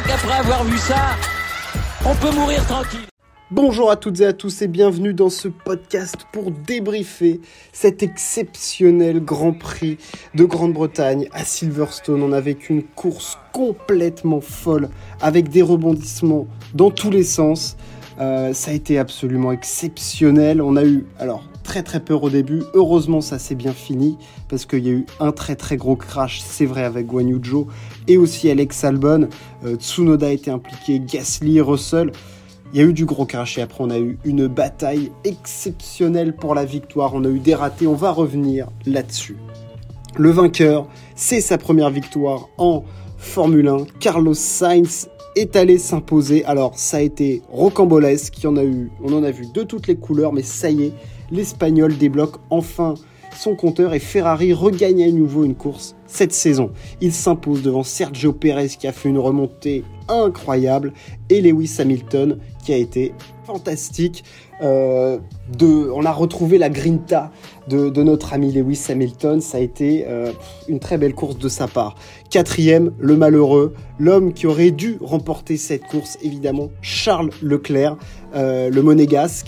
crois qu'après avoir vu ça, on peut mourir tranquille. Bonjour à toutes et à tous et bienvenue dans ce podcast pour débriefer cet exceptionnel Grand Prix de Grande-Bretagne à Silverstone. On a vécu une course complètement folle avec des rebondissements dans tous les sens. Euh, ça a été absolument exceptionnel. On a eu, alors, très très peur au début. Heureusement, ça s'est bien fini parce qu'il y a eu un très très gros crash, c'est vrai, avec Guan Yu Zhou et aussi Alex Albon. Euh, Tsunoda été impliqué, Gasly, Russell. Il y a eu du gros crash et après on a eu une bataille exceptionnelle pour la victoire. On a eu des ratés, on va revenir là-dessus. Le vainqueur, c'est sa première victoire en Formule 1. Carlos Sainz est allé s'imposer. Alors ça a été rocambolesque, on, a eu, on en a vu de toutes les couleurs, mais ça y est, l'Espagnol débloque enfin son compteur et Ferrari regagne à nouveau une course cette saison. Il s'impose devant Sergio Perez qui a fait une remontée incroyable et Lewis Hamilton qui a été fantastique. Euh, on a retrouvé la grinta de, notre ami Lewis Hamilton. Ça a été euh, une très belle course de sa part. Quatrième, le malheureux, l'homme qui aurait dû remporter cette course, évidemment, Charles Leclerc, euh, le monégasque.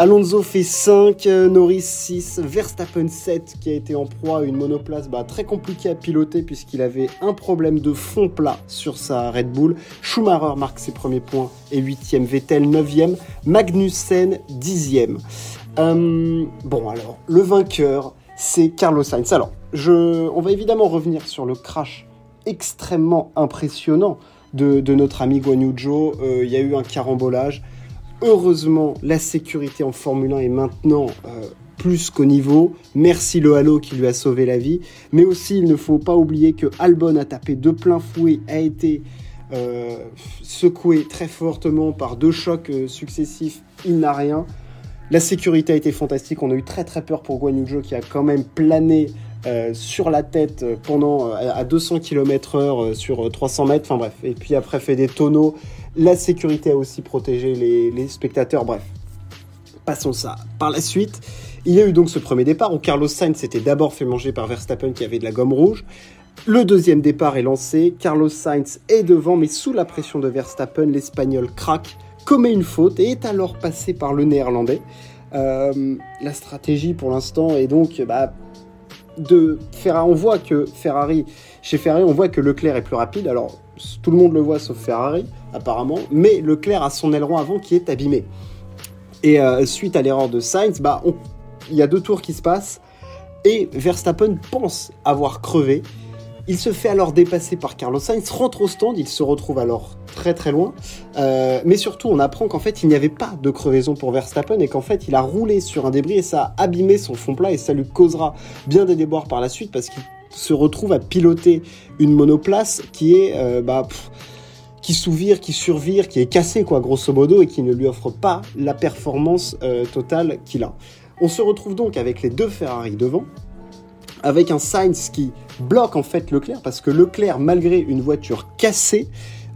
Alonso fait 5, Norris 6, Verstappen 7 qui a été en proie à une monoplace bah, très compliquée à piloter puisqu'il avait un problème de fond plat sur sa Red Bull. Schumacher marque ses premiers points et 8e, Vettel 9e, Magnussen 10e. Euh, bon alors, le vainqueur c'est Carlos Sainz. Alors, on va évidemment revenir sur le crash extrêmement impressionnant de, notre ami Guan Yu Zhou. Euh, il y a eu un carambolage. Heureusement, la sécurité en Formule 1 est maintenant euh, plus qu'au niveau. Merci le Halo qui lui a sauvé la vie. Mais aussi, il ne faut pas oublier que Albon a tapé de plein fouet, a été euh, secoué très fortement par deux chocs euh, successifs. Il n'a rien. La sécurité a été fantastique. On a eu très très peur pour Guan Yu qui a quand même plané sur la tête pendant à 200 km/h sur 300 mètres. Enfin bref. Et puis après fait des tonneaux. La sécurité a aussi protégé les, spectateurs. Bref, passons ça. Par la suite, il y a eu donc ce premier départ où Carlos Sainz s'était d'abord fait manger par Verstappen qui avait de la gomme rouge. Le deuxième départ est lancé. Carlos Sainz est devant, mais sous la pression de Verstappen, l'Espagnol craque, commet une faute et est alors passé par le Néerlandais. Euh, la stratégie pour l'instant est donc bah, de Ferrari. On voit que Ferrari, chez Ferrari, on voit que Leclerc est plus rapide. Alors tout le monde le voit sauf Ferrari apparemment, mais Leclerc a son aileron avant qui est abîmé. Et euh, suite à l'erreur de Sainz, bah, il y a deux tours qui se passent et Verstappen pense avoir crevé. Il se fait alors dépasser par Carlos Sainz, rentre au stand, il se retrouve alors très très loin. Euh, mais surtout, on apprend qu'en fait, il n'y avait pas de crevaison pour Verstappen et qu'en fait, il a roulé sur un débris et ça a abîmé son fond plat et ça lui causera bien des déboires par la suite parce qu'il se retrouve à piloter une monoplace qui est euh, bah, qui souvire, qui survire, qui est cassée quoi grosso modo et qui ne lui offre pas la performance euh, totale qu'il a. On se retrouve donc avec les deux Ferrari devant, avec un Sainz qui bloque en fait Leclerc parce que Leclerc malgré une voiture cassée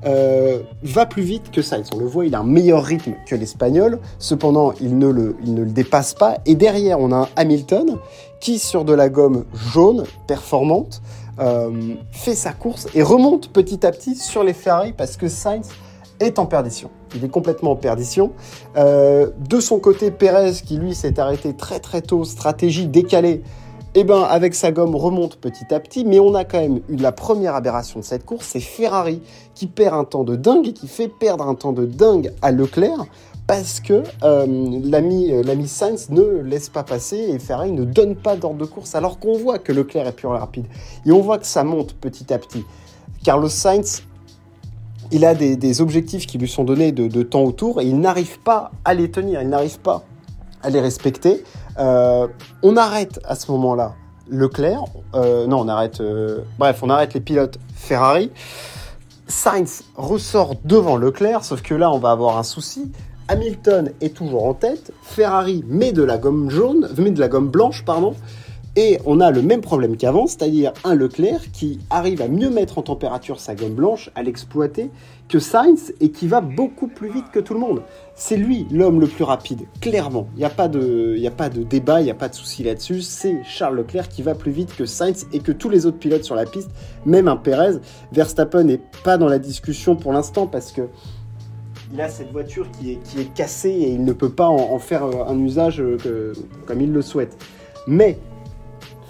euh, va plus vite que Sainz. On le voit, il a un meilleur rythme que l'Espagnol. Cependant, il ne, le, dépasse pas. Et derrière, on a un Hamilton qui, sur de la gomme jaune, performante, euh, fait sa course et remonte petit à petit sur les Ferrari parce que Sainz est en perdition. Il est complètement en perdition. Euh, de son côté, Perez, qui lui s'est arrêté très très tôt, stratégie décalée, eh ben, avec sa gomme remonte petit à petit, mais on a quand même eu la première aberration de cette course, c'est Ferrari qui perd un temps de dingue et qui fait perdre un temps de dingue à Leclerc parce que euh, euh, l'ami Sainz ne laisse pas passer et Ferrari ne donne pas d'ordre de course alors qu'on voit que Leclerc est plus rapide et on voit que ça monte petit à petit. Carlos Sainz, il a des, objectifs qui lui sont donnés de, temps autour et il n'arrive pas à les tenir, il n'arrive pas à les respecter. Euh, on arrête à ce moment-là Leclerc, non on arrête, bref on arrête les pilotes Ferrari. Sainz ressort devant Leclerc, sauf que là on va avoir un souci, Hamilton est toujours en tête, Ferrari met de la gomme jaune, met de la gomme blanche, pardon, Et on a le même problème qu'avant, c'est-à-dire un Leclerc qui arrive à mieux mettre en température sa gomme blanche, à l'exploiter, que Sainz et qui va beaucoup plus vite que tout le monde. C'est lui l'homme le plus rapide, clairement. Il n'y a, pas de, a pas de débat, il n'y a pas de souci là-dessus. C'est Charles Leclerc qui va plus vite que Sainz et que tous les autres pilotes sur la piste, même un Perez. Verstappen n'est pas dans la discussion pour l'instant parce que il a cette voiture qui est, qui est cassée et il ne peut pas en, faire un usage euh, comme il le souhaite. Mais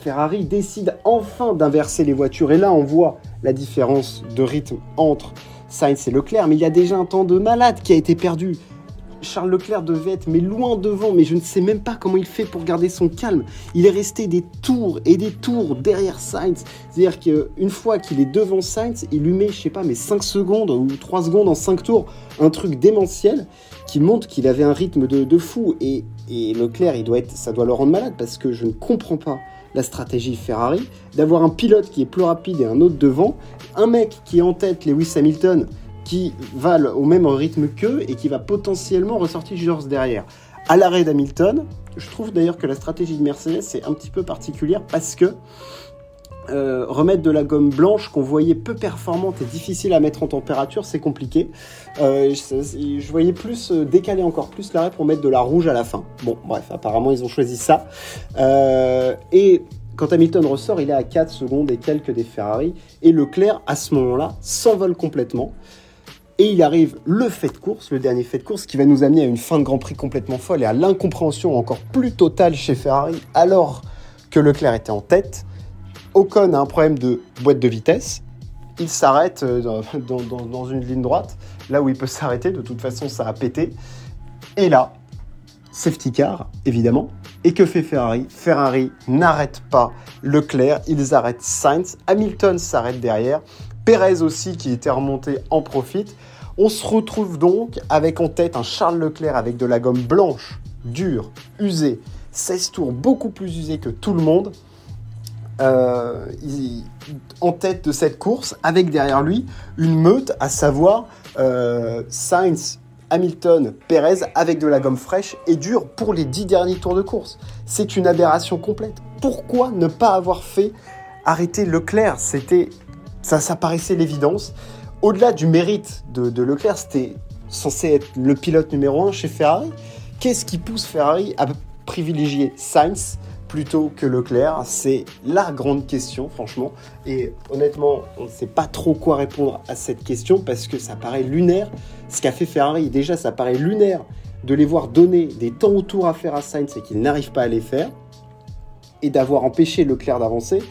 Ferrari décide enfin d'inverser les voitures. Et là, on voit la différence de rythme entre Sainz et Leclerc. Mais il y a déjà un temps de malade qui a été perdu. Charles Leclerc devait être mais loin devant, mais je ne sais même pas comment il fait pour garder son calme. Il est resté des tours et des tours derrière Sainz. C'est-à-dire qu'une fois qu'il est devant Sainz, il lui met, je sais pas, mais 5 secondes ou 3 secondes en 5 tours. Un truc démentiel qui montre qu'il avait un rythme de, fou. Et, et Leclerc, il doit être, ça doit le rendre malade parce que je ne comprends pas la stratégie Ferrari, d'avoir un pilote qui est plus rapide et un autre devant, un mec qui est en tête, Lewis Hamilton, qui va au même rythme qu'eux et qui va potentiellement ressortir George derrière. À l'arrêt d'Hamilton, je trouve d'ailleurs que la stratégie de Mercedes est un petit peu particulière parce que euh, remettre de la gomme blanche qu'on voyait peu performante et difficile à mettre en température, c'est compliqué. Euh, je, voyais plus euh, décaler encore plus l'arrêt pour mettre de la rouge à la fin. Bon, bref, apparemment ils ont choisi ça. et quand Hamilton ressort, il est à 4 secondes et quelques des Ferrari. Et Leclerc, à ce moment-là, s'envole complètement. Et il arrive le fait de course, le dernier fait de course, qui va nous amener à une fin de Grand Prix complètement folle et à l'incompréhension encore plus totale chez Ferrari, alors que Leclerc était en tête. Ocon a un problème de boîte de vitesse. Il s'arrête euh, dans, une ligne droite, là où il peut s'arrêter. De toute façon, ça a pété. Et là, safety car, évidemment. Et que fait Ferrari? Ferrari n'arrête pas Leclerc, ils arrêtent Sainz. Hamilton s'arrête derrière. Perez aussi, qui était remonté, en profite. On se retrouve donc avec en tête un Charles Leclerc avec de la gomme blanche, dure, usée, 16 tours, beaucoup plus usée que tout le monde. Euh, en tête de cette course, avec derrière lui une meute, à savoir euh, Sainz, Hamilton, Perez, avec de la gomme fraîche et dure pour les dix derniers tours de course. C'est une aberration complète. Pourquoi ne pas avoir fait arrêter Leclerc? C'était, ça, ça paraissait l'évidence. Au-delà du mérite de, de Leclerc, c'était censé être le pilote numéro un chez Ferrari. Qu'est-ce qui pousse Ferrari à privilégier Sainz? Plutôt que Leclerc C'est la grande question, franchement. Et honnêtement, on ne sait pas trop quoi répondre à cette question parce que ça paraît lunaire. Ce qu'a fait Ferrari, déjà, ça paraît lunaire de les voir donner des temps autour à faire à Sainz et qu'ils n'arrivent pas à les faire et d'avoir empêché Leclerc d'avancer.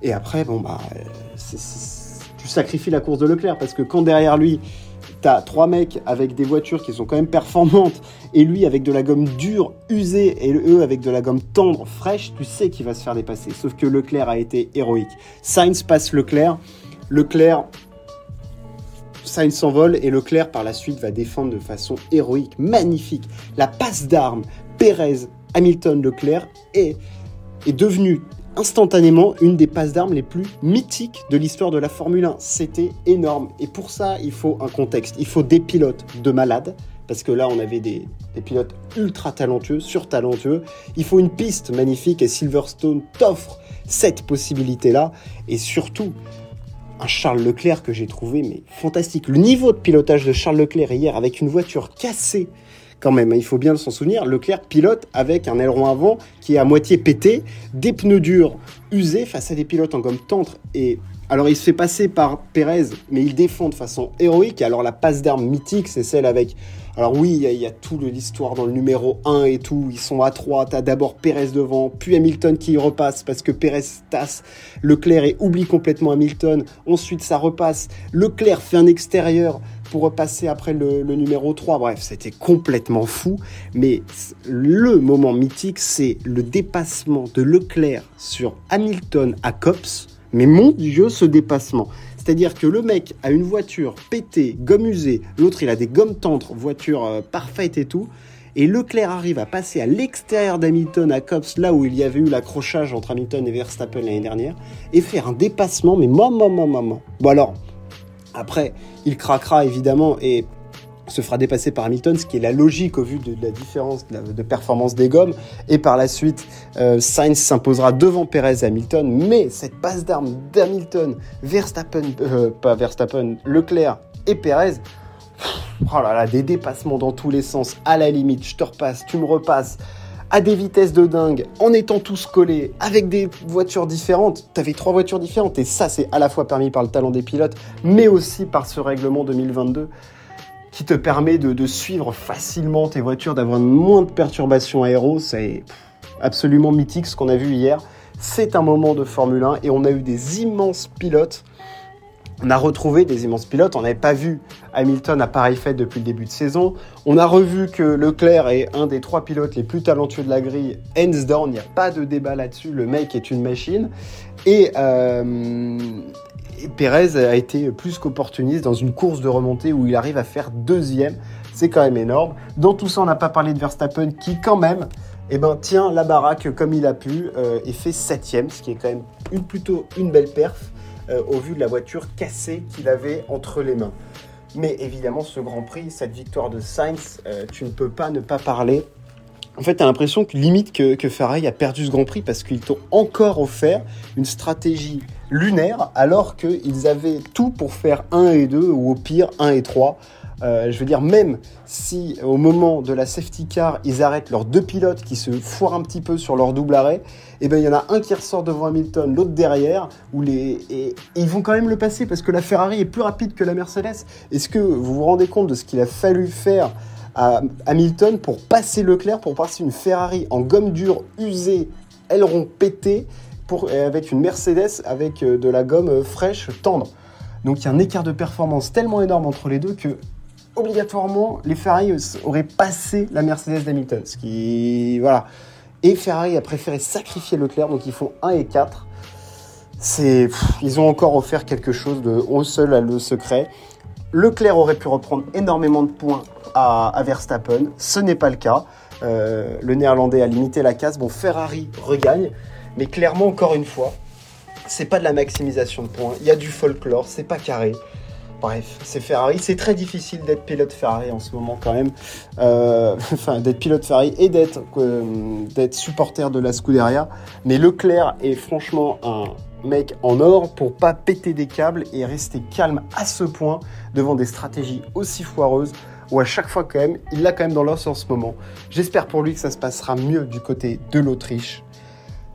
Et après, bon, bah, tu sacrifies la course de Leclerc parce que quand derrière lui, T'as trois mecs avec des voitures qui sont quand même performantes et lui avec de la gomme dure, usée et eux avec de la gomme tendre, fraîche, tu sais qu'il va se faire dépasser. Sauf que Leclerc a été héroïque. Sainz passe Leclerc. Leclerc Sainz s'envole et Leclerc par la suite va défendre de façon héroïque, magnifique. La passe d'armes Pérez, Hamilton, Leclerc est, est devenue instantanément une des passes d'armes les plus mythiques de l'histoire de la Formule 1. C'était énorme. Et pour ça, il faut un contexte. Il faut des pilotes de malades. Parce que là, on avait des, pilotes ultra talentueux, surtalentueux. Il faut une piste magnifique et Silverstone t'offre cette possibilité-là. Et surtout, un Charles Leclerc que j'ai trouvé mais fantastique. Le niveau de pilotage de Charles Leclerc hier avec une voiture cassée quand même, il faut bien s'en souvenir, Leclerc pilote avec un aileron avant qui est à moitié pété, des pneus durs usés face à des pilotes en gomme tendre et alors il se fait passer par Pérez, mais il défend de façon héroïque. Alors la passe d'armes mythique, c'est celle avec... Alors oui, il y, a, tout l'histoire dans le numéro 1 et tout. Ils sont à 3, t'as d'abord Pérez devant, puis Hamilton qui repasse parce que Pérez tasse Leclerc et oublie complètement Hamilton. Ensuite ça repasse. Leclerc fait un extérieur pour repasser après le, numéro 3. Bref, c'était complètement fou. Mais le moment mythique, c'est le dépassement de Leclerc sur Hamilton à Cops. Mais mon Dieu, ce dépassement. C'est-à-dire que le mec a une voiture pétée, gomme usée, l'autre il a des gommes tendres, voiture euh, parfaite et tout. Et Leclerc arrive à passer à l'extérieur d'Hamilton à Cops, là où il y avait eu l'accrochage entre Hamilton et Verstappen l'année dernière, et faire un dépassement, mais maman, maman, maman. Bon alors, après, il craquera évidemment et se fera dépasser par Hamilton, ce qui est la logique au vu de, la différence de, performance des gommes. Et par la suite, euh, Sainz s'imposera devant Perez et Hamilton. Mais cette passe d'armes d'Hamilton, Verstappen, euh, pas Verstappen, Leclerc et Perez, oh là là, des dépassements dans tous les sens. À la limite, je te repasse, tu me repasses à des vitesses de dingue, en étant tous collés, avec des voitures différentes. Tu avais trois voitures différentes, et ça, c'est à la fois permis par le talent des pilotes, mais aussi par ce règlement 2022 qui te permet de, suivre facilement tes voitures, d'avoir moins de perturbations aéro. C'est absolument mythique ce qu'on a vu hier. C'est un moment de Formule 1 et on a eu des immenses pilotes. On a retrouvé des immenses pilotes. On n'avait pas vu Hamilton à pareille fête depuis le début de saison. On a revu que Leclerc est un des trois pilotes les plus talentueux de la grille. Hands down, il n'y a pas de débat là-dessus. Le mec est une machine. Et, euh, Pérez a été plus qu'opportuniste dans une course de remontée où il arrive à faire deuxième. C'est quand même énorme. Dans tout ça, on n'a pas parlé de Verstappen qui, quand même, eh ben, tient la baraque comme il a pu euh, et fait septième, ce qui est quand même plutôt une belle perf euh, au vu de la voiture cassée qu'il avait entre les mains. Mais évidemment, ce Grand Prix, cette victoire de Sainz, euh, tu ne peux pas ne pas parler en fait, tu as l'impression que limite que, que, Ferrari a perdu ce Grand Prix parce qu'ils t'ont encore offert une stratégie lunaire alors qu'ils avaient tout pour faire 1 et 2 ou au pire 1 et 3. Euh, je veux dire, même si au moment de la safety car, ils arrêtent leurs deux pilotes qui se foirent un petit peu sur leur double arrêt, et eh ben il y en a un qui ressort devant Hamilton, l'autre derrière, où les et, ils vont quand même le passer parce que la Ferrari est plus rapide que la Mercedes. Est-ce que vous vous rendez compte de ce qu'il a fallu faire à Hamilton pour passer Leclerc, pour passer une Ferrari en gomme dure usée, aileron pété, pour, avec une Mercedes avec euh, de la gomme euh, fraîche tendre? Donc il y a un écart de performance tellement énorme entre les deux que obligatoirement les Ferrari auraient passé la Mercedes d'Hamilton. Voilà. Et Ferrari a préféré sacrifier Leclerc, donc ils font 1 et 4. C'est, ils ont encore offert quelque chose de au seul à le secret. Leclerc aurait pu reprendre énormément de points à, Verstappen. Ce n'est pas le cas. Euh, le néerlandais a limité la casse. Bon, Ferrari regagne, mais clairement, encore une fois, c'est pas de la maximisation de points. Il y a du folklore, c'est pas carré. Bref, c'est Ferrari. C'est très difficile d'être pilote Ferrari en ce moment quand même. Euh, enfin, d'être pilote Ferrari et d'être euh, d'être supporter de la Scuderia. Mais Leclerc est franchement un mec en or pour pas péter des câbles et rester calme à ce point devant des stratégies aussi foireuses où à chaque fois quand même, il l'a quand même dans l'os en ce moment. J'espère pour lui que ça se passera mieux du côté de l'Autriche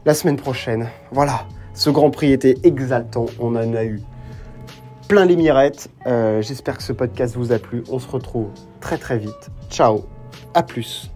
la semaine prochaine. Voilà, ce Grand Prix était exaltant, on en a eu plein les mirettes. Euh, j'espère que ce podcast vous a plu. On se retrouve très très vite. Ciao, à plus.